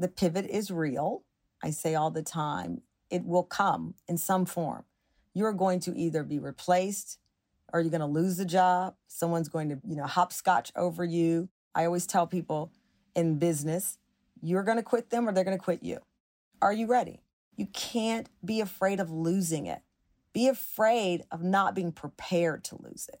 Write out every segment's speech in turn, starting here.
the pivot is real. I say all the time, it will come in some form. You're going to either be replaced or you're going to lose the job. Someone's going to, you know, hopscotch over you. I always tell people in business, you're going to quit them or they're going to quit you. Are you ready? You can't be afraid of losing it. Be afraid of not being prepared to lose it.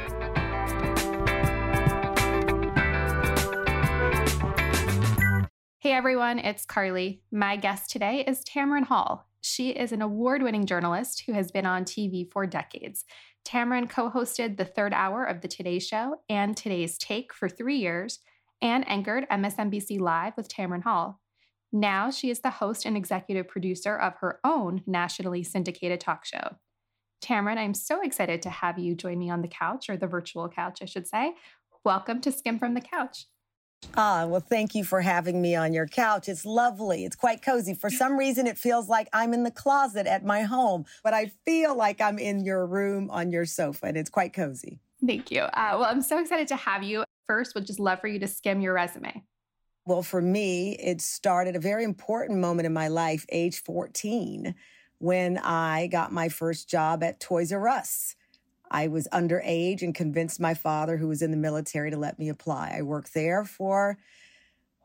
Hey everyone, it's Carly. My guest today is Tamron Hall. She is an award winning journalist who has been on TV for decades. Tamron co hosted the third hour of The Today Show and Today's Take for three years and anchored MSNBC Live with Tamron Hall. Now she is the host and executive producer of her own nationally syndicated talk show. Tamron, I'm so excited to have you join me on the couch, or the virtual couch, I should say. Welcome to Skimm'd from the Couch. Ah, well, thank you for having me on your couch. It's lovely. It's quite cozy. For some reason, it feels like I'm in the closet at my home, but I feel like I'm in your room on your sofa, and it's quite cozy. Thank you. Uh, well, I'm so excited to have you. First, would just love for you to skim your resume. Well, for me, it started a very important moment in my life, age 14, when I got my first job at Toys R Us. I was underage and convinced my father, who was in the military, to let me apply. I worked there for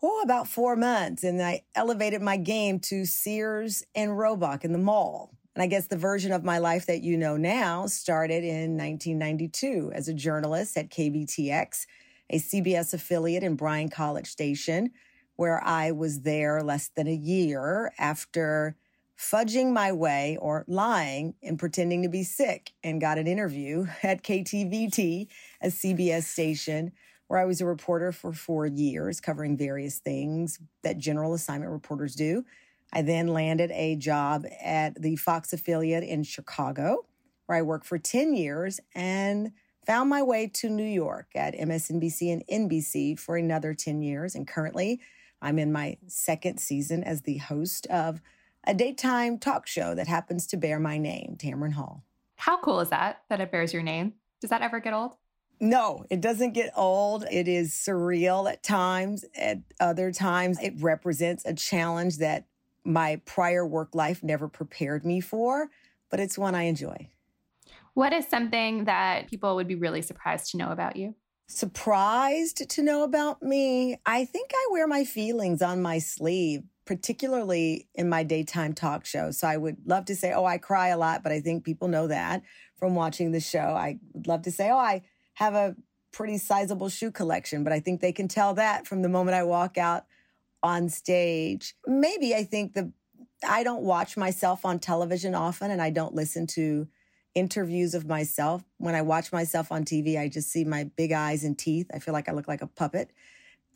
oh, about four months, and I elevated my game to Sears and Roebuck in the mall. And I guess the version of my life that you know now started in 1992 as a journalist at KBTX, a CBS affiliate in Bryan College Station, where I was there less than a year after fudging my way or lying and pretending to be sick and got an interview at KTVT, a CBS station, where I was a reporter for four years, covering various things that general assignment reporters do. I then landed a job at the Fox affiliate in Chicago, where I worked for 10 years and found my way to New York at MSNBC and NBC for another 10 years. And currently, I'm in my second season as the host of a daytime talk show that happens to bear my name, Tamron Hall. How cool is that, that it bears your name? Does that ever get old? No, it doesn't get old. It is surreal at times. At other times, it represents a challenge that my prior work life never prepared me for, but it's one I enjoy. What is something that people would be really surprised to know about you? Surprised to know about me? I think I wear my feelings on my sleeve particularly in my daytime talk show. So I would love to say, oh, I cry a lot, but I think people know that from watching the show. I would love to say, oh, I have a pretty sizable shoe collection, but I think they can tell that from the moment I walk out on stage. Maybe I think the I don't watch myself on television often and I don't listen to interviews of myself. When I watch myself on TV, I just see my big eyes and teeth. I feel like I look like a puppet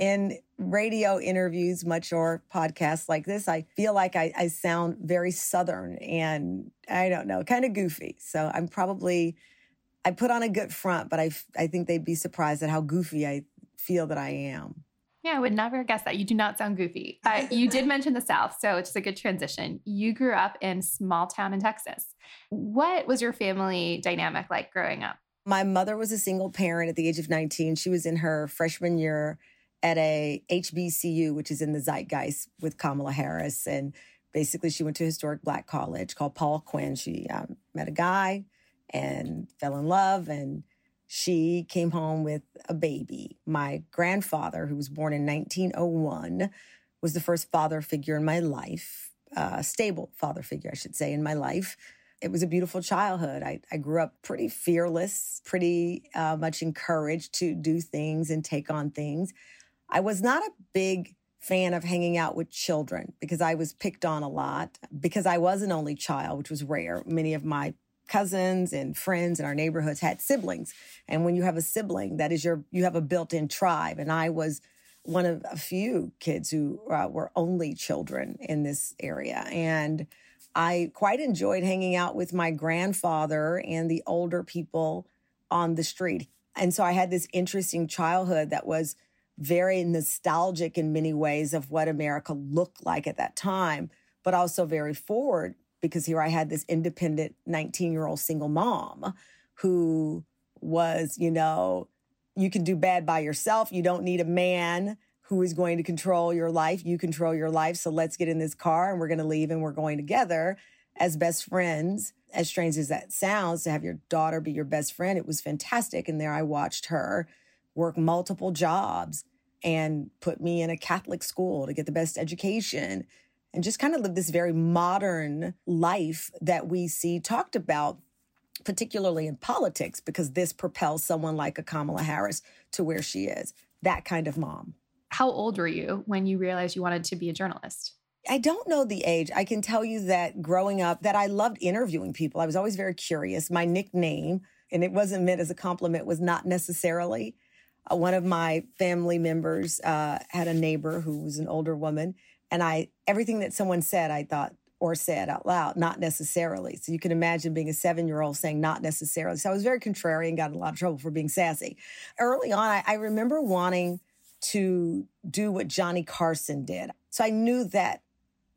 in radio interviews, much or podcasts like this, I feel like I, I sound very Southern and I don't know, kind of goofy. So I'm probably, I put on a good front, but I, I think they'd be surprised at how goofy I feel that I am. Yeah, I would never guess that. You do not sound goofy. Uh, you did mention the South, so it's a good transition. You grew up in small town in Texas. What was your family dynamic like growing up? My mother was a single parent at the age of 19. She was in her freshman year at a HBCU, which is in the zeitgeist with Kamala Harris. And basically, she went to a historic black college called Paul Quinn. She um, met a guy and fell in love, and she came home with a baby. My grandfather, who was born in 1901, was the first father figure in my life, uh, stable father figure, I should say, in my life. It was a beautiful childhood. I, I grew up pretty fearless, pretty uh, much encouraged to do things and take on things. I was not a big fan of hanging out with children because I was picked on a lot because I was an only child, which was rare. Many of my cousins and friends in our neighborhoods had siblings. And when you have a sibling, that is your, you have a built in tribe. And I was one of a few kids who uh, were only children in this area. And I quite enjoyed hanging out with my grandfather and the older people on the street. And so I had this interesting childhood that was very nostalgic in many ways of what America looked like at that time, but also very forward because here I had this independent 19 year old single mom who was, you know, you can do bad by yourself. You don't need a man who is going to control your life. You control your life. So let's get in this car and we're going to leave and we're going together as best friends. As strange as that sounds, to have your daughter be your best friend, it was fantastic. And there I watched her work multiple jobs and put me in a Catholic school to get the best education and just kind of live this very modern life that we see talked about, particularly in politics, because this propels someone like a Kamala Harris to where she is. That kind of mom. How old were you when you realized you wanted to be a journalist? I don't know the age. I can tell you that growing up that I loved interviewing people. I was always very curious. My nickname, and it wasn't meant as a compliment, was not necessarily. Uh, one of my family members uh, had a neighbor who was an older woman, and I everything that someone said, I thought or said out loud, not necessarily. So you can imagine being a seven year old saying not necessarily. So I was very contrary and got in a lot of trouble for being sassy. Early on, I, I remember wanting to do what Johnny Carson did. So I knew that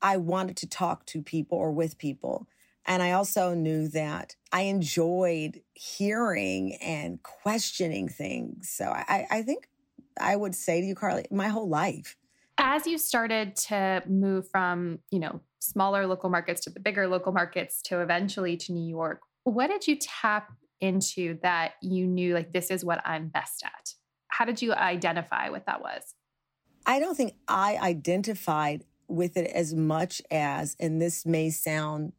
I wanted to talk to people or with people. And I also knew that I enjoyed hearing and questioning things. So I, I think I would say to you, Carly, my whole life as you started to move from, you know, smaller local markets to the bigger local markets to eventually to New York, what did you tap into that you knew like this is what I'm best at? How did you identify what that was? I don't think I identified with it as much as, and this may sound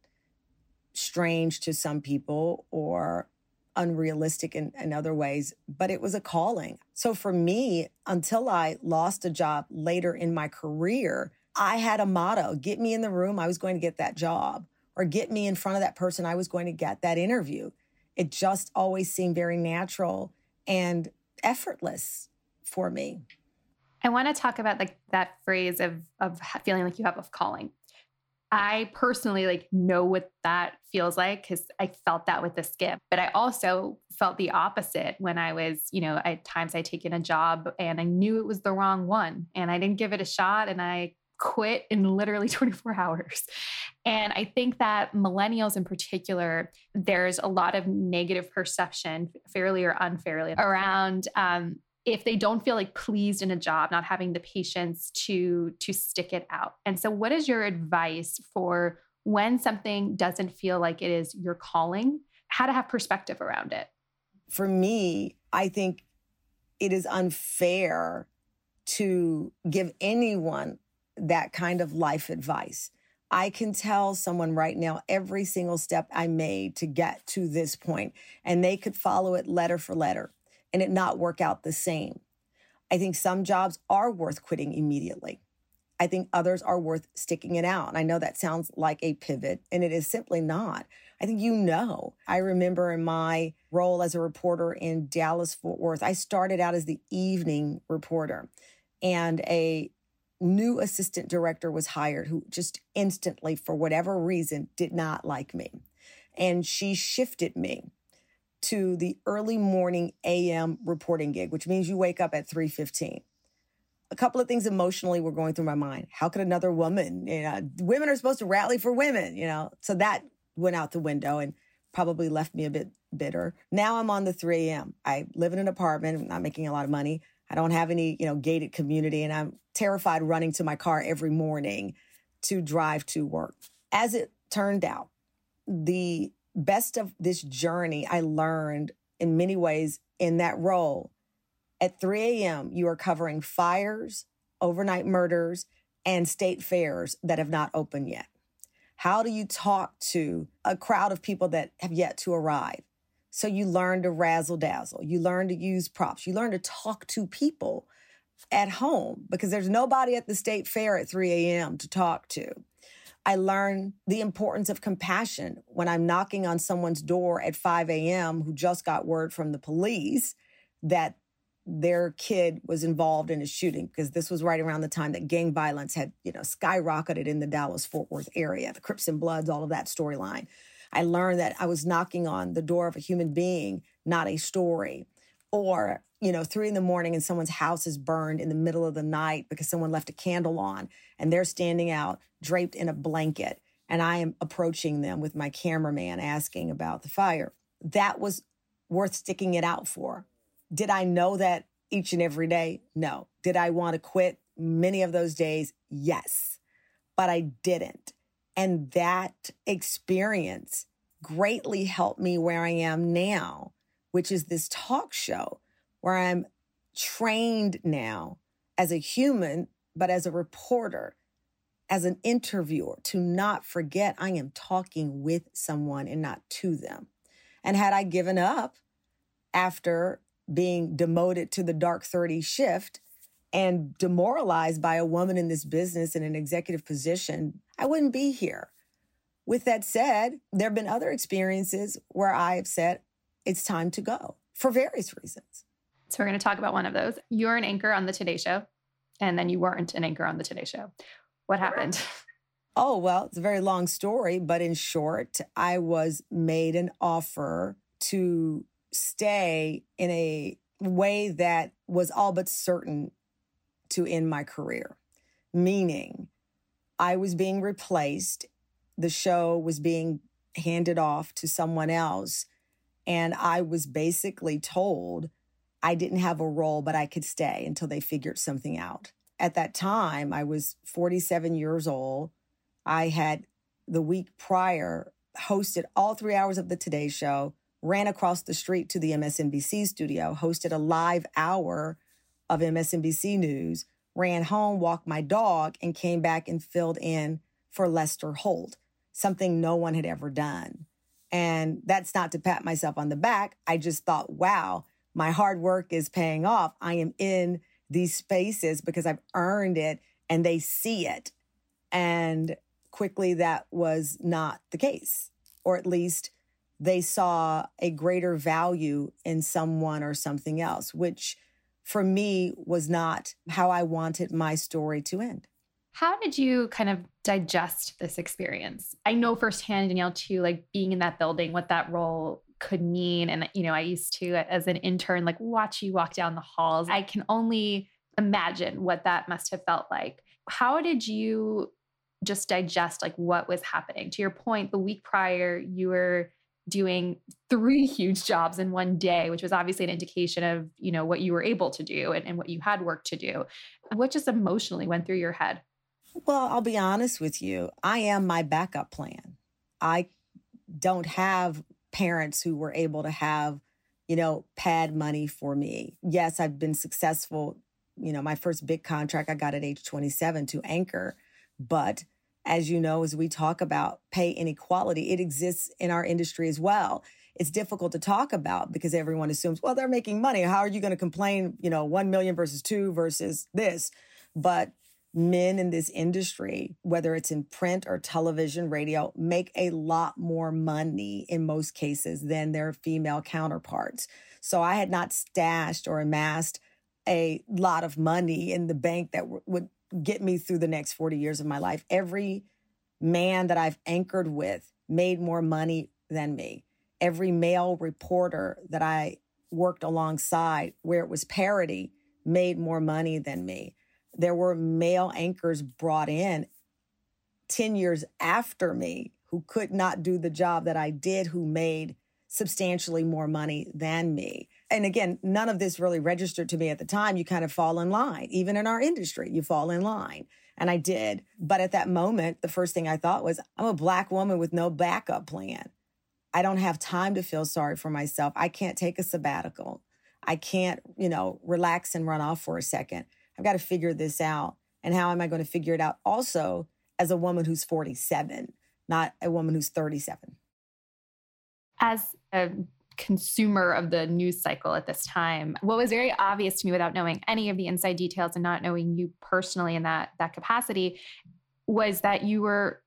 strange to some people or unrealistic in, in other ways, but it was a calling. So for me, until I lost a job later in my career, I had a motto get me in the room, I was going to get that job, or get me in front of that person, I was going to get that interview. It just always seemed very natural and effortless for me. I want to talk about like that phrase of of feeling like you have a calling. I personally like know what that feels like because I felt that with theSkimm, but I also felt the opposite when I was, you know, at times I taken a job and I knew it was the wrong one and I didn't give it a shot and I quit in literally 24 hours. And I think that millennials in particular, there's a lot of negative perception, fairly or unfairly, around um, if they don't feel like pleased in a job not having the patience to to stick it out. And so what is your advice for when something doesn't feel like it is your calling how to have perspective around it? For me i think it is unfair to give anyone that kind of life advice. I can tell someone right now every single step I made to get to this point, and they could follow it letter for letter and it not work out the same. I think some jobs are worth quitting immediately. I think others are worth sticking it out. And I know that sounds like a pivot, and it is simply not. I think you know. I remember in my role as a reporter in Dallas Fort Worth, I started out as the evening reporter, and a new assistant director was hired who just instantly, for whatever reason, did not like me. And she shifted me to the early morning AM reporting gig, which means you wake up at 3:15. A couple of things emotionally were going through my mind. How could another woman, you know, women are supposed to rally for women, you know. So that went out the window and probably left me a bit bitter. Now I'm on the 3 a.m. I live in an apartment, I'm not making a lot of money. I don't have any, you know, gated community and I'm terrified running to my car every morning to drive to work. As it turned out, the best of this journey, I learned in many ways in that role. At 3 a.m., you are covering fires, overnight murders, and state fairs that have not opened yet. How do you talk to a crowd of people that have yet to arrive? So you learn to razzle dazzle. You learn to use props. You learn to talk to people at home because there's nobody at the state fair at 3 a.m. to talk to. I learn the importance of compassion when I'm knocking on someone's door at 5 a.m. who just got word from the police that their kid was involved in a shooting because this was right around the time that gang violence had, you know, skyrocketed in the Dallas Fort Worth area, the Crips and Bloods, all of that storyline. I learned that I was knocking on the door of a human being, not a story. Or, you know, three in the morning and someone's house is burned in the middle of the night because someone left a candle on and they're standing out draped in a blanket. And I am approaching them with my cameraman asking about the fire. That was worth sticking it out for. Did I know that each and every day? No. Did I want to quit many of those days? Yes. But I didn't. And that experience greatly helped me where I am now, which is this talk show where I'm trained now as a human, but as a reporter, as an interviewer, to not forget I am talking with someone and not to them. And had I given up after being demoted to the dark 30 shift and demoralized by a woman in this business in an executive position, I wouldn't be here. With that said, there have been other experiences where I've said it's time to go for various reasons. So, we're going to talk about one of those. You're an anchor on the Today Show, and then you weren't an anchor on the Today Show. What happened? Oh, well, it's a very long story, but in short, I was made an offer to stay in a way that was all but certain to end my career, meaning I was being replaced. The show was being handed off to someone else. And I was basically told I didn't have a role, but I could stay until they figured something out. At that time, I was 47 years old. I had the week prior hosted all three hours of the Today Show, ran across the street to the MSNBC studio, hosted a live hour of MSNBC News, ran home, walked my dog, and came back and filled in for Lester Holt, something no one had ever done. And that's not to pat myself on the back. I just thought, wow, my hard work is paying off. I am in these spaces because I've earned it and they see it. And quickly, that was not the case, or at least they saw a greater value in someone or something else, which for me was not how I wanted my story to end. How did you kind of digest this experience? I know firsthand, Danielle, too, like being in that building, what that role could mean. And, you know, I used to, uh, as an intern, like watch you walk down the halls. I can only imagine what that must have felt like. How did you just digest like what was happening? To your point, the week prior, you were doing three huge jobs in one day, which was obviously an indication of, you know, what you were able to do and, and what you had work to do. What just emotionally went through your head? Well, I'll be honest with you. I am my backup plan. I don't have parents who were able to have, you know, pad money for me. Yes, I've been successful. You know, my first big contract I got at age 27 to anchor, but as you know, as we talk about pay inequality, it exists in our industry as well. It's difficult to talk about because everyone assumes, well, they're making money. How are you going to complain, you know, 1 million versus 2 versus this? But men in this industry, whether it's in print or television, radio, make a lot more money in most cases than their female counterparts. So I had not stashed or amassed a lot of money in the bank that w- would get me through the next 40 years of my life. Every man that I've anchored with made more money than me. Every male reporter that I worked alongside, where it was parody, made more money than me. There were male anchors brought in 10 years after me who could not do the job that I did, who made substantially more money than me. And again, none of this really registered to me at the time. You kind of fall in line. Even in our industry, you fall in line. And I did. But at that moment, the first thing I thought was, I'm a black woman with no backup plan. I don't have time to feel sorry for myself. I can't take a sabbatical. I can't, you know, relax and run off for a second. I've got to figure this out. And how am I going to figure it out also as a woman who's 47, not a woman who's 37? As a consumer of the news cycle at this time, what was very obvious to me without knowing any of the inside details and not knowing you personally in that that capacity was that you were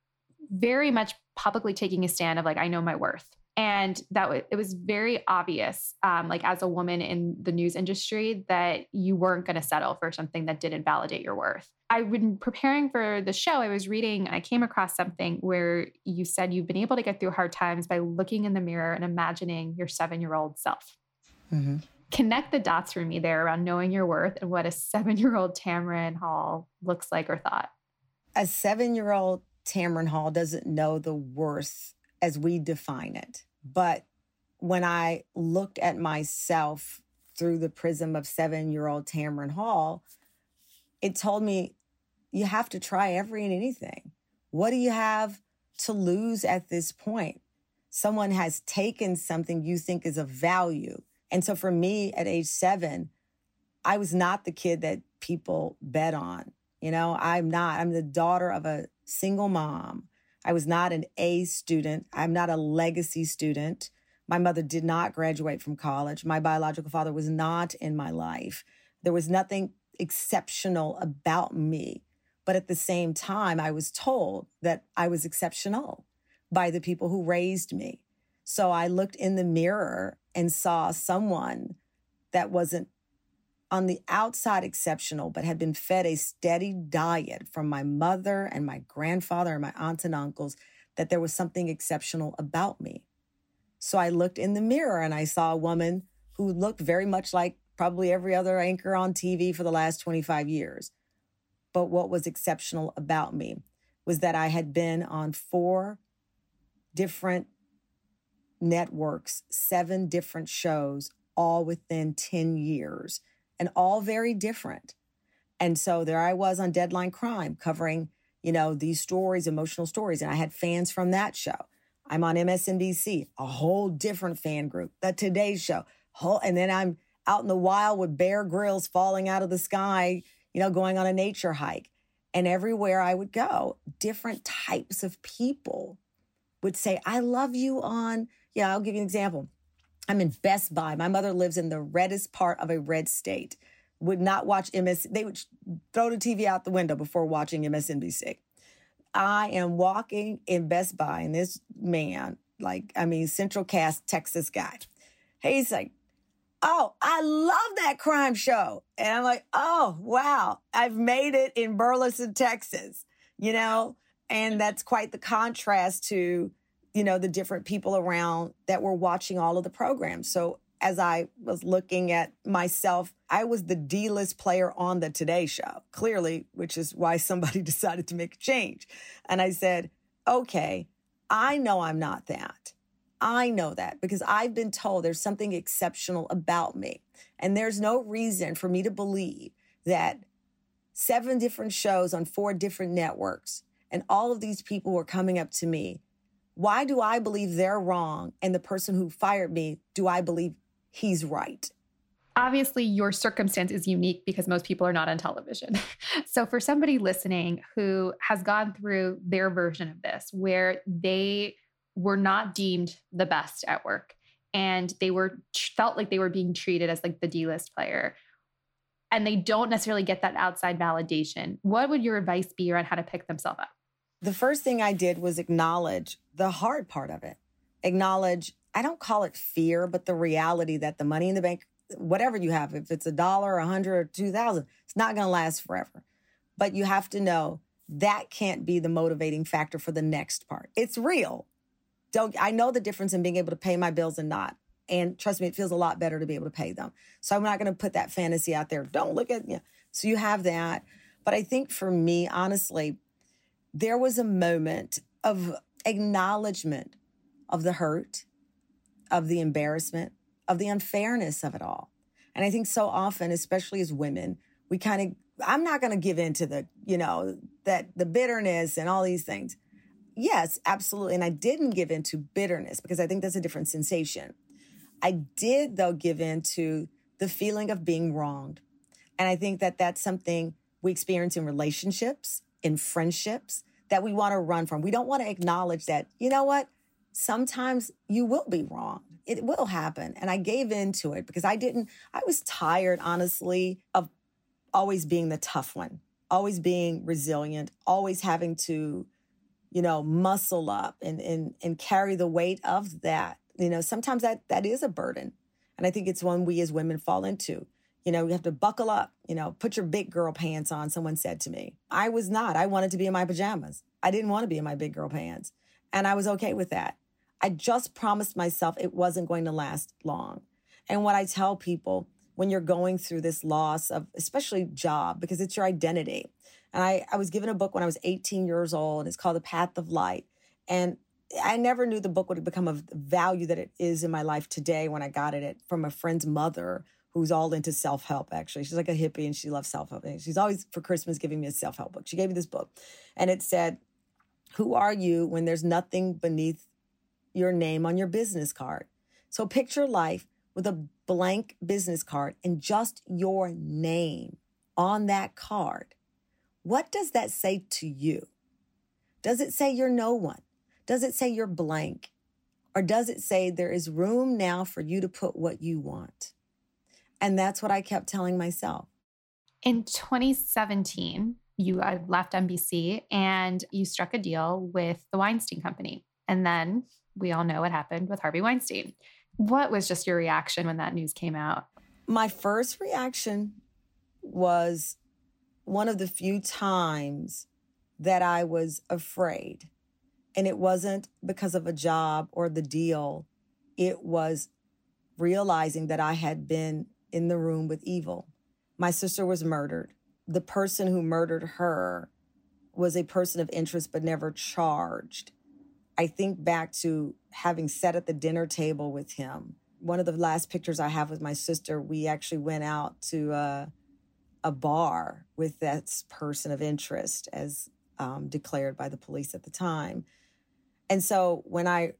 very much publicly taking a stand of like I know my worth and that w- it was very obvious um, like as a woman in the news industry that you weren't going to settle for something that didn't validate your worth. I've been preparing for the show i was reading i came across something where you said you've been able to get through hard times by looking in the mirror and imagining your seven year old self. Mm-hmm. connect the dots for me there around knowing your worth and what a seven year old tamron hall looks like or thought. A seven year old tamron hall doesn't know the worth as we define it but when I looked at myself through the prism of seven year old Tamron Hall, it told me you have to try every and anything. What do you have to lose at this point? Someone has taken something you think is of value. And so for me at age seven, I was not the kid that people bet on. You know, I'm not. I'm the daughter of a single mom I was not an A student. I'm not a legacy student. My mother did not graduate from college. My biological father was not in my life. There was nothing exceptional about me. But at the same time, I was told that I was exceptional by the people who raised me. So I looked in the mirror and saw someone that wasn't on the outside exceptional, but had been fed a steady diet from my mother and my grandfather and my aunts and uncles that there was something exceptional about me. So I looked in the mirror and I saw a woman who looked very much like probably every other anchor on TV for the last 25 years. But what was exceptional about me was that I had been on four different networks, seven different shows, all within 10 years and all very different. And so there I was on Deadline Crime covering, you know, these stories, emotional stories. And I had fans from that show. I'm on MSNBC, a whole different fan group. The Today Show, whole, and then I'm out in the wild with Bear Grylls falling out of the sky, you know, going on a nature hike. And everywhere I would go, different types of people would say, I love you on, yeah, I'll give you an example. I'm in Best Buy. My mother lives in the reddest part of a red state. Would not watch MS. They would throw the TV out the window before watching MSNBC. I am walking in Best Buy, and this man, like, I mean, Central Cast, Texas guy, he's like, Oh, I love that crime show. And I'm like, Oh, wow, I've made it in Burleson, Texas, you know? And that's quite the contrast to you know, the different people around that were watching all of the programs. So as I was looking at myself, I was the D list player on the Today Show, clearly, which is why somebody decided to make a change. And I said, okay, I know I'm not that. I know that because I've been told there's something exceptional about me. And there's no reason for me to believe that seven different shows on four different networks and all of these people were coming up to me why do I believe they're wrong? And the person who fired me, do I believe he's right? Obviously, your circumstance is unique because most people are not on television. so, for somebody listening who has gone through their version of this, where they were not deemed the best at work and they were felt like they were being treated as like the D-list player and they don't necessarily get that outside validation, what would your advice be around how to pick themselves up? The first thing I did was acknowledge the hard part of it. Acknowledge, I don't call it fear, but the reality that the money in the bank, whatever you have, if it's a dollar, a hundred, or two thousand, it's not going to last forever. But you have to know that can't be the motivating factor for the next part. It's real. Don't I know the difference in being able to pay my bills and not. And trust me, it feels a lot better to be able to pay them. So I'm not going to put that fantasy out there. Don't look at you. Know, so you have that. But I think for me, honestly, there was a moment of acknowledgement of the hurt, of the embarrassment, of the unfairness of it all. And I think so often, especially as women, we kind of, I'm not going to give in to the, you know, that the bitterness and all these things. Yes, absolutely. And I didn't give in to bitterness because I think that's a different sensation. I did, though, give in to the feeling of being wronged. And I think that that's something we experience in relationships in friendships that we want to run from. We don't want to acknowledge that, you know what? Sometimes you will be wrong. It will happen. And I gave in to it because I didn't, I was tired, honestly, of always being the tough one, always being resilient, always having to, you know, muscle up and, and, and carry the weight of that you know, sometimes that that is a burden. And I think it's one we as women fall into. You know, you have to buckle up, you know, put your big girl pants on, someone said to me. I was not. I wanted to be in my pajamas. I didn't want to be in my big girl pants. And I was okay with that. I just promised myself it wasn't going to last long. And what I tell people when you're going through this loss of especially job, because it's your identity. And I, I was given a book when I was 18 years old, and it's called The Path of Light. And I never knew the book would become of value that it is in my life today when I got it from a friend's mother who's all into self help, actually. She's like a hippie and she loves self help. She's always for Christmas giving me a self help book. She gave me this book and it said, Who are you when there's nothing beneath your name on your business card? So picture life with a blank business card and just your name on that card. What does that say to you? Does it say you're no one? Does it say you're blank? Or does it say there is room now for you to put what you want? And that's what I kept telling myself. In 2017, you left NBC and you struck a deal with the Weinstein Company. And then we all know what happened with Harvey Weinstein. What was just your reaction when that news came out? My first reaction was one of the few times that I was afraid. And it wasn't because of a job or the deal, it was realizing that I had been in the room with evil. My sister was murdered. The person who murdered her was a person of interest but never charged. I think back to having sat at the dinner table with him. One of the last pictures I have with my sister, we actually went out to uh, a bar with that person of interest as um, declared by the police at the time. And so when I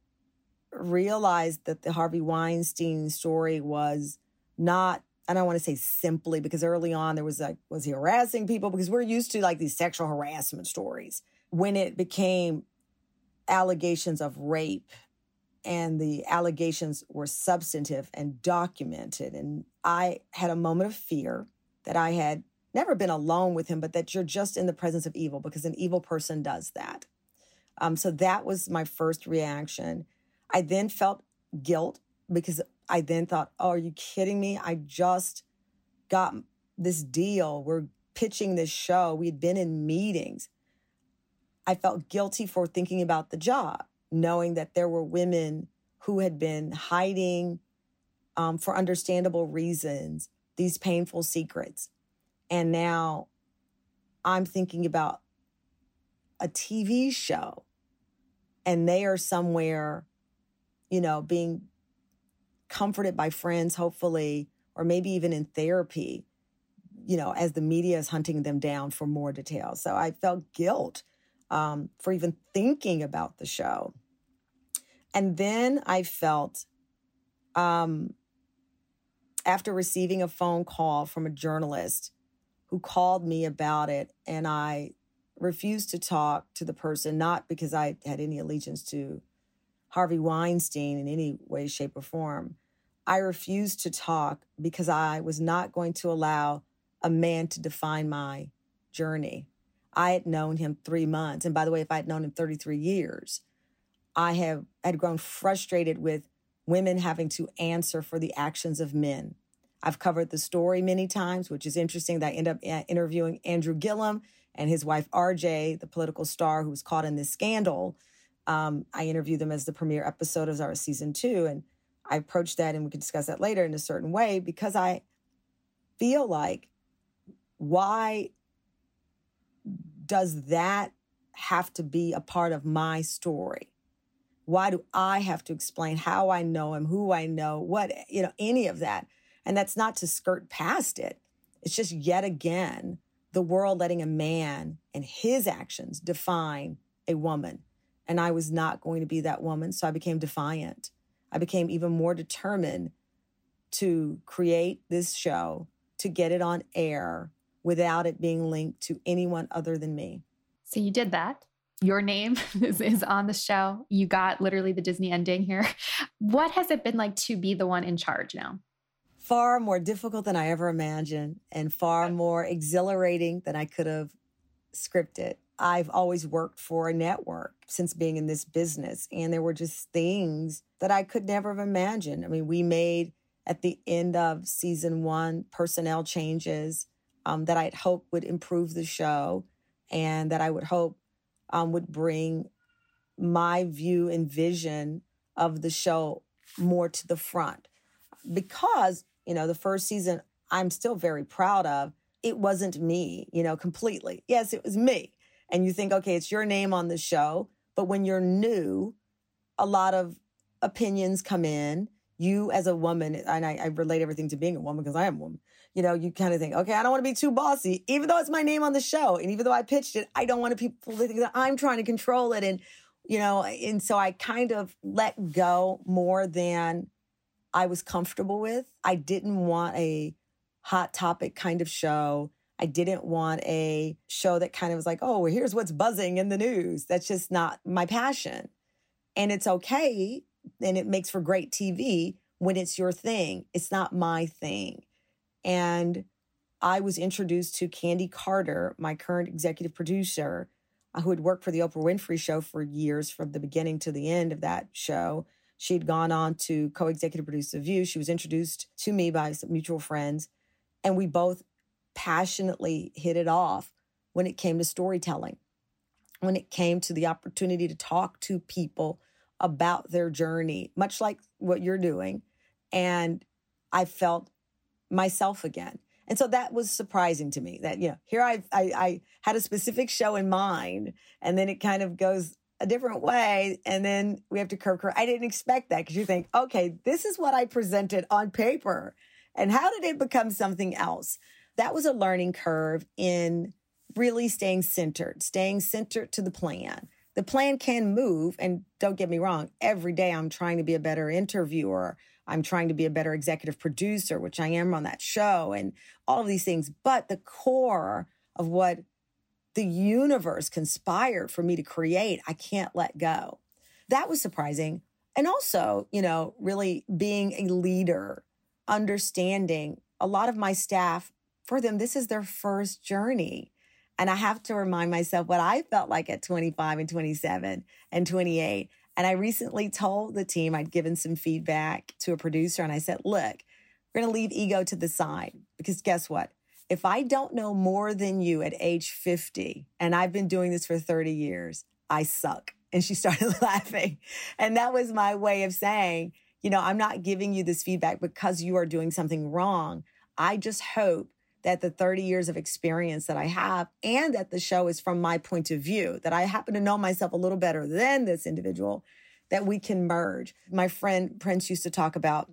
realized that the Harvey Weinstein story was not, I don't want to say simply because early on there was like, was he harassing people? Because we're used to like these sexual harassment stories. When it became allegations of rape and the allegations were substantive and documented, and I had a moment of fear that I had never been alone with him, but that you're just in the presence of evil because an evil person does that. Um, so that was my first reaction. I then felt guilt because I then thought, oh, are you kidding me? I just got this deal. We're pitching this show. We'd been in meetings. I felt guilty for thinking about the job, knowing that there were women who had been hiding um, for understandable reasons these painful secrets. And now I'm thinking about a TV show and they are somewhere, you know, being comforted by friends, hopefully, or maybe even in therapy, you know, as the media is hunting them down for more details. So I felt guilt um, for even thinking about the show. And then I felt, um, after receiving a phone call from a journalist who called me about it, and I refused to talk to the person, not because I had any allegiance to Harvey Weinstein in any way, shape, or form. I refused to talk because I was not going to allow a man to define my journey. I had known him three months. And by the way, if I had known him 33 years, I have had grown frustrated with women having to answer for the actions of men. I've covered the story many times, which is interesting that I end up uh, interviewing Andrew Gillum and his wife R. Jai, the political star who was caught in this scandal. Um, I interviewed them as the premiere episode of our season two, and I approached that, and we can discuss that later in a certain way because I feel like why does that have to be a part of my story? Why do I have to explain how I know him, who I know, what, you know, any of that? And that's not to skirt past it. It's just yet again the world letting a man and his actions define a woman. And I was not going to be that woman. So I became defiant. I became even more determined to create this show, to get it on air without it being linked to anyone other than me. So you did that. Your name is, is on the show. You got literally the Disney ending here. What has it been like to be the one in charge now? far more difficult than I ever imagined and far more exhilarating than I could have scripted. I've always worked for a network since being in this business. And there were just things that I could never have imagined. I mean, we made at the end of season one personnel changes um, that I'd hope would improve the show and that I would hope um, would bring my view and vision of the show more to the front. Because, you know, the first season I'm still very proud of, it wasn't me, you know, completely. Yes, it was me. And you think, okay, it's your name on the show. But when you're new, a lot of opinions come in. You, as a woman, and I, I relate everything to being a woman because I am a woman, you know, you kind of think, okay, I don't want to be too bossy, even though it's my name on the show. And even though I pitched it, I don't want people to think that I'm trying to control it. And, you know, and so I kind of let go more than I was comfortable with. I didn't want a hot topic kind of show. I didn't want a show that kind of was like, oh, here's what's buzzing in the news. That's just not my passion. And it's okay. And it makes for great TV when it's your thing. It's not my thing. And I was introduced to Candi Carter, my current executive producer, uh, who had worked for the Oprah Winfrey Show for years from the beginning to the end of that show. She'd gone on to co executive produce The View. She was introduced to me by some mutual friends. And we both passionately hit it off when it came to storytelling, when it came to the opportunity to talk to people about their journey, much like what you're doing. And I felt myself again. And so that was surprising to me that, you know, here I, I, I had a specific show in mind and then it kind of goes a different way. And then we have to curve, curve. I didn't expect that because you think, okay, this is what I presented on paper. And how did it become something else? That was a learning curve in really staying centered, staying centered to the plan. The plan can move. And don't get me wrong, every day I'm trying to be a better interviewer. I'm trying to be a better executive producer, which I am on that show, and all of these things. But the core of what the universe conspired for me to create, I can't let go. That was surprising. And also, you know, really being a leader, understanding a lot of my staff, for them, this is their first journey. And I have to remind myself what I felt like at 25 and 27 and 28 and I recently told the team I'd given some feedback to a producer and I said, look, we're going to leave ego to the side because guess what? If I don't know more than you at age 50 and I've been doing this for 30 years, I suck. And she started laughing. And that was my way of saying, you know, I'm not giving you this feedback because you are doing something wrong. I just hope that the 30 years of experience that I have and that the show is from my point of view, that I happen to know myself a little better than this individual, that we can merge. My friend Prince used to talk about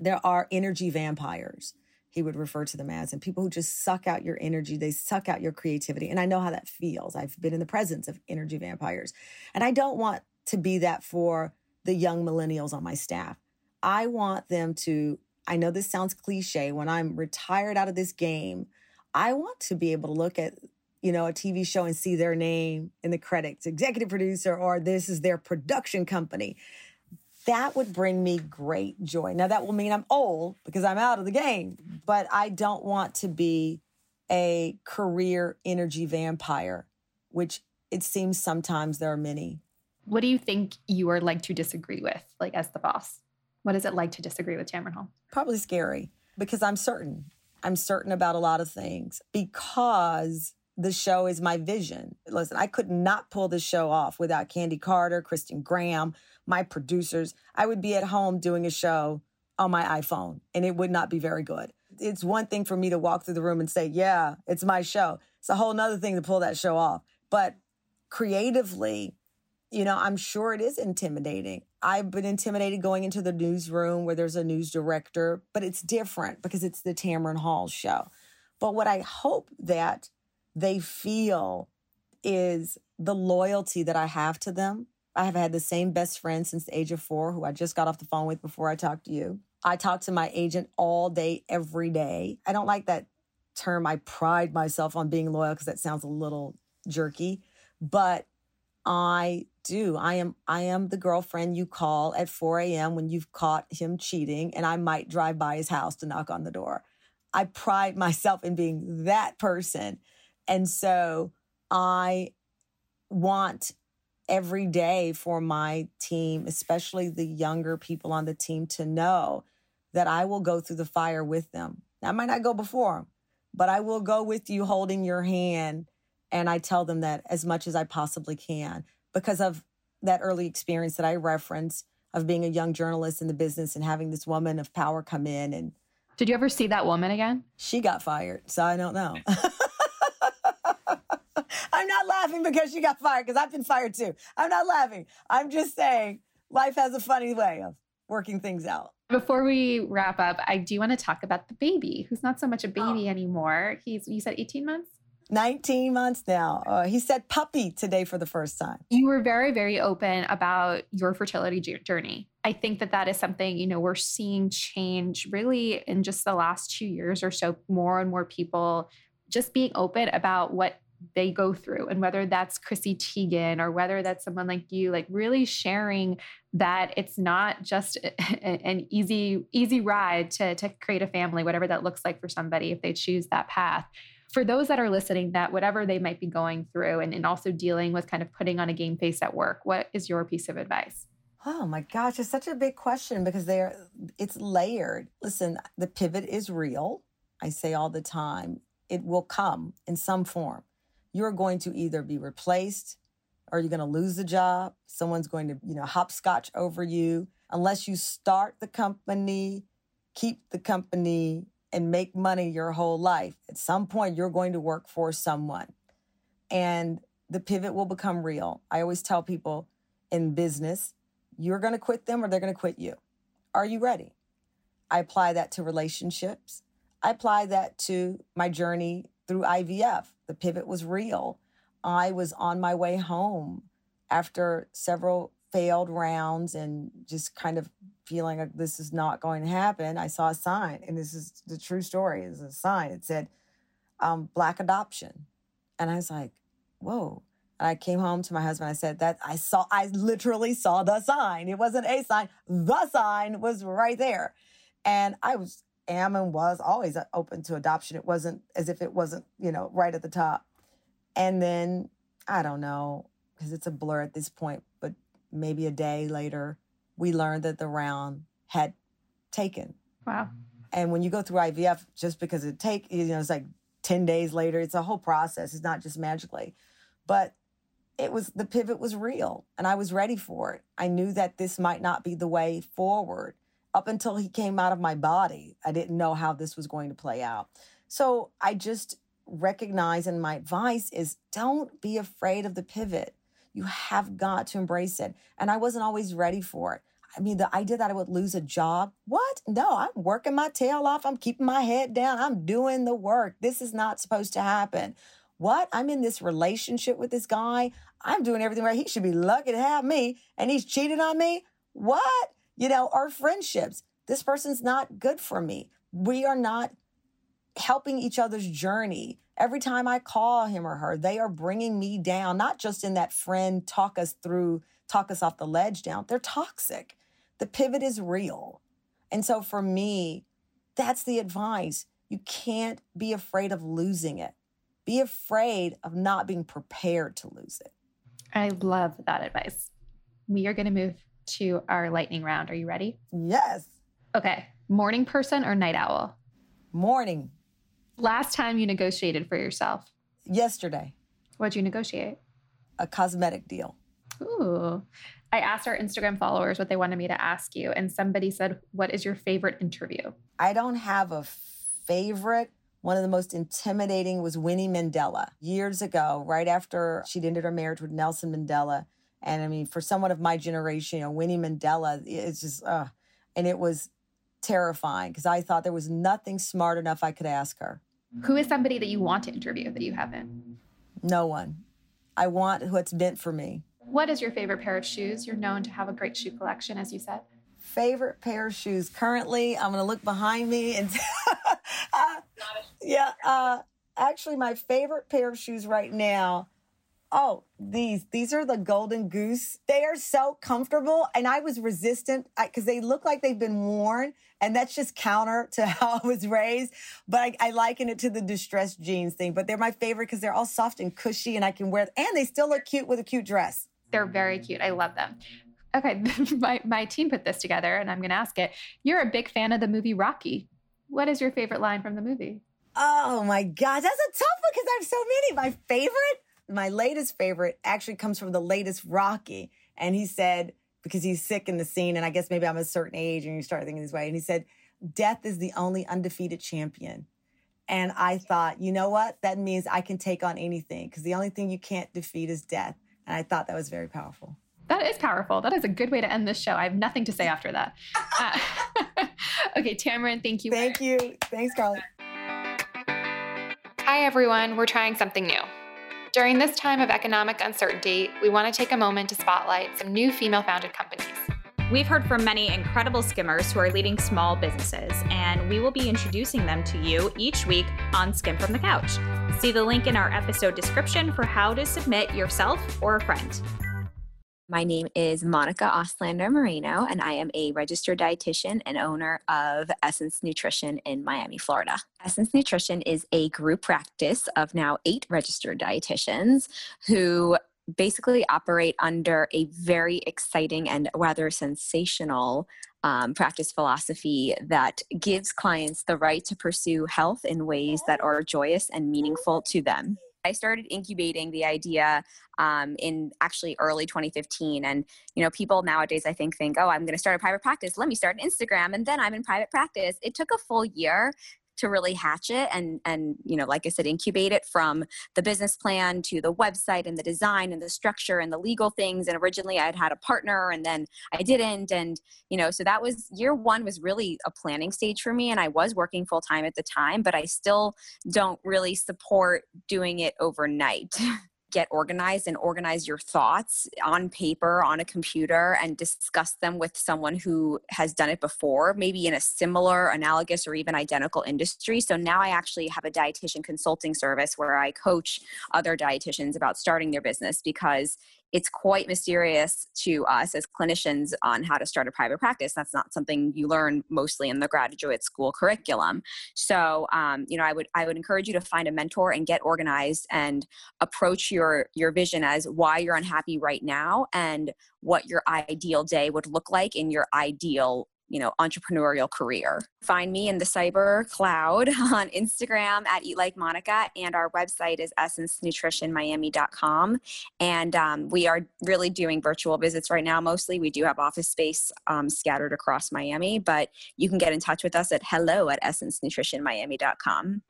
there are energy vampires. He would refer to them as, and people who just suck out your energy, they suck out your creativity. And I know how that feels. I've been in the presence of energy vampires. And I don't want to be that for the young millennials on my staff. I want them to I know this sounds cliche. When I'm retired out of this game, I want to be able to look at, you know, a TV show and see their name in the credits, executive producer, or this is their production company. That would bring me great joy. Now, that will mean I'm old because I'm out of the game, but I don't want to be a career energy vampire, which it seems sometimes there are many. What do you think you are like to disagree with, like as the boss? What is it like to disagree with Tamron Hall? Probably scary because I'm certain. I'm certain about a lot of things because the show is my vision. Listen, I could not pull this show off without Candi Carter, Kristen Graham, my producers. I would be at home doing a show on my iPhone and it would not be very good. It's one thing for me to walk through the room and say, yeah, it's my show. It's a whole nother thing to pull that show off. But creatively, you know, I'm sure it is intimidating. I've been intimidated going into the newsroom where there's a news director, but it's different because it's the Tamron Hall show. But what I hope that they feel is the loyalty that I have to them. I have had the same best friend since the age of four, who I just got off the phone with before I talked to you. I talk to my agent all day, every day. I don't like that term. I pride myself on being loyal because that sounds a little jerky, but I do. I am I am the girlfriend you call at 4 a.m. when you've caught him cheating, and I might drive by his house to knock on the door. I pride myself in being that person. And so I want every day for my team, especially the younger people on the team, to know that I will go through the fire with them. I might not go before them, but I will go with you holding your hand. And I tell them that as much as I possibly can because of that early experience that I referenced of being a young journalist in the business and having this woman of power come in and did you ever see that woman again? She got fired, so I don't know. I'm not laughing because she got fired because I've been fired too. I'm not laughing. I'm just saying life has a funny way of working things out. Before we wrap up, I do want to talk about the baby, who's not so much a baby oh. anymore. He's you said 18 months? 19 months now. Uh, he said puppy today for the first time. You were very, very open about your fertility journey. I think that that is something, you know, we're seeing change really in just the last two years or so. More and more people just being open about what they go through and whether that's Chrissy Teigen or whether that's someone like you like really sharing that it's not just an easy easy ride to to create a family whatever that looks like for somebody if they choose that path for those that are listening, that whatever they might be going through and, and also dealing with kind of putting on a game face at work, what is your piece of advice? Oh my gosh, it's such a big question because they're it's layered. Listen, the pivot is real. I say all the time, it will come in some form. You're going to either be replaced or you're going to lose the job. Someone's going to, you know, hopscotch over you unless you start the company, keep the company, and make money your whole life. At some point, you're going to work for someone and the pivot will become real. I always tell people in business, you're going to quit them or they're going to quit you. Are you ready? I apply that to relationships. I apply that to my journey through IVF. The pivot was real. I was on my way home after several failed rounds and just kind of feeling like this is not going to happen, I saw a sign, and this is the true story. Is a sign. It said um, "Black Adoption," and I was like, "Whoa!" And I came home to my husband. I said that I saw, I literally saw the sign. It wasn't a sign; the sign was right there, and I was am and was always open to adoption. It wasn't as if it wasn't, you know, right at the top. And then I don't know because it's a blur at this point, but maybe a day later, we learned that the round had taken. Wow. And when you go through IVF, just because it take, you know, it's like 10 days later, it's a whole process. It's not just magically. But it was, the pivot was real and I was ready for it. I knew that this might not be the way forward. Up until he came out of my body, I didn't know how this was going to play out. So I just recognize, and my advice is don't be afraid of the pivot. You have got to embrace it. And I wasn't always ready for it. I mean, the idea that I would lose a job, what? No, I'm working my tail off. I'm keeping my head down. I'm doing the work. This is not supposed to happen. What? I'm in this relationship with this guy. I'm doing everything right. He should be lucky to have me, and he's cheating on me. What? You know, our friendships. This person's not good for me. We are not helping each other's journey. Every time I call him or her, they are bringing me down, not just in that friend talk us through, talk us off the ledge down. They're toxic. The pivot is real. And so for me, that's the advice. You can't be afraid of losing it. Be afraid of not being prepared to lose it. I love that advice. We are going to move to our lightning round. Are you ready? Yes. Okay. Morning person or night owl? Morning. Last time you negotiated for yourself? Yesterday. What'd you negotiate? A cosmetic deal. Ooh. I asked our Instagram followers what they wanted me to ask you, and somebody said, What is your favorite interview? I don't have a favorite. One of the most intimidating was Winnie Mandela years ago, right after she'd ended her marriage with Nelson Mandela. And I mean, for someone of my generation, you know, Winnie Mandela, it's just, uh, and it was terrifying because I thought there was nothing smart enough I could ask her. Who is somebody that you want to interview that you haven't? No one. I want what's meant for me. What is your favorite pair of shoes? You're known to have a great shoe collection, as you said. Favorite pair of shoes. Currently, I'm going to look behind me and. uh, yeah. Uh, actually, my favorite pair of shoes right now Oh, these these are the golden goose. They are so comfortable, and I was resistant because they look like they've been worn, and that's just counter to how I was raised. But I, I liken it to the distressed jeans thing. But they're my favorite because they're all soft and cushy, and I can wear, and they still look cute with a cute dress. They're very cute. I love them. Okay, my my team put this together, and I'm going to ask it. You're a big fan of the movie Rocky. What is your favorite line from the movie? Oh my God, that's a tough one because I have so many. My favorite my latest favorite actually comes from the latest Rocky. And he said, because he's sick in the scene, and I guess maybe I'm a certain age and you start thinking this way. And he said, Death is the only undefeated champion. And I thought, you know what? That means I can take on anything because the only thing you can't defeat is death. And I thought that was very powerful. That is powerful. That is a good way to end this show. I have nothing to say after that. Uh, okay, Tamron, thank you. Thank you. Thanks, Carly. Hi, everyone. We're trying something new. During this time of economic uncertainty, we want to take a moment to spotlight some new female founded companies. We've heard from many incredible skimmers who are leading small businesses, and we will be introducing them to you each week on Skimm'd from the Couch. See the link in our episode description for how to submit yourself or a friend. My name is Monica Auslander Moreno, and I am a registered dietitian and owner of Essence Nutrition in Miami, Florida. Essence Nutrition is a group practice of now eight registered dietitians who basically operate under a very exciting and rather sensational um, practice philosophy that gives clients the right to pursue health in ways that are joyous and meaningful to them. I started incubating the idea um, in actually early 2015. And, you know, people nowadays, I think, think, oh, I'm going to start a private practice. Let me start an Instagram. And then I'm in private practice. It took a full year to really hatch it and and you know like i said incubate it from the business plan to the website and the design and the structure and the legal things. And originally i had had a partner and then i didn't. And you know so that was year one was really a planning stage for me and i was working full time at the time but i still don't really support doing it overnight get organized and organize your thoughts on paper on a computer and discuss them with someone who has done it before maybe in a similar analogous or even identical industry. So now i actually have a dietitian consulting service where i coach other dietitians about starting their business because it's quite mysterious to us as clinicians on how to start a private practice. That's not something you learn mostly in the graduate school curriculum. So, um, you know, I would I would encourage you to find a mentor and get organized and approach your your vision as why you're unhappy right now and what your ideal day would look like in your ideal you know entrepreneurial career. Find me in the cyber cloud on instagram at eat like monica and our website is essencenutritionmiami.com and um, we are really doing virtual visits right now mostly. We do have office space um, scattered across miami but you can get in touch with us at hello at essencenutritionmiami.com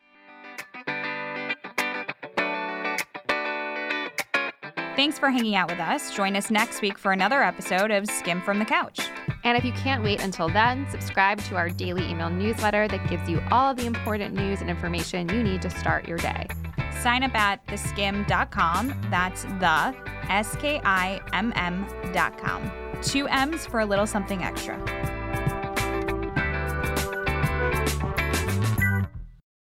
Thanks for hanging out with us. Join us next week for another episode of Skimm'd from the Couch. And if you can't wait until then, subscribe to our daily email newsletter that gives you all the important news and information you need to start your day. Sign up at theskimm.com. That's the S K I M M.com. Two M's for a little something extra.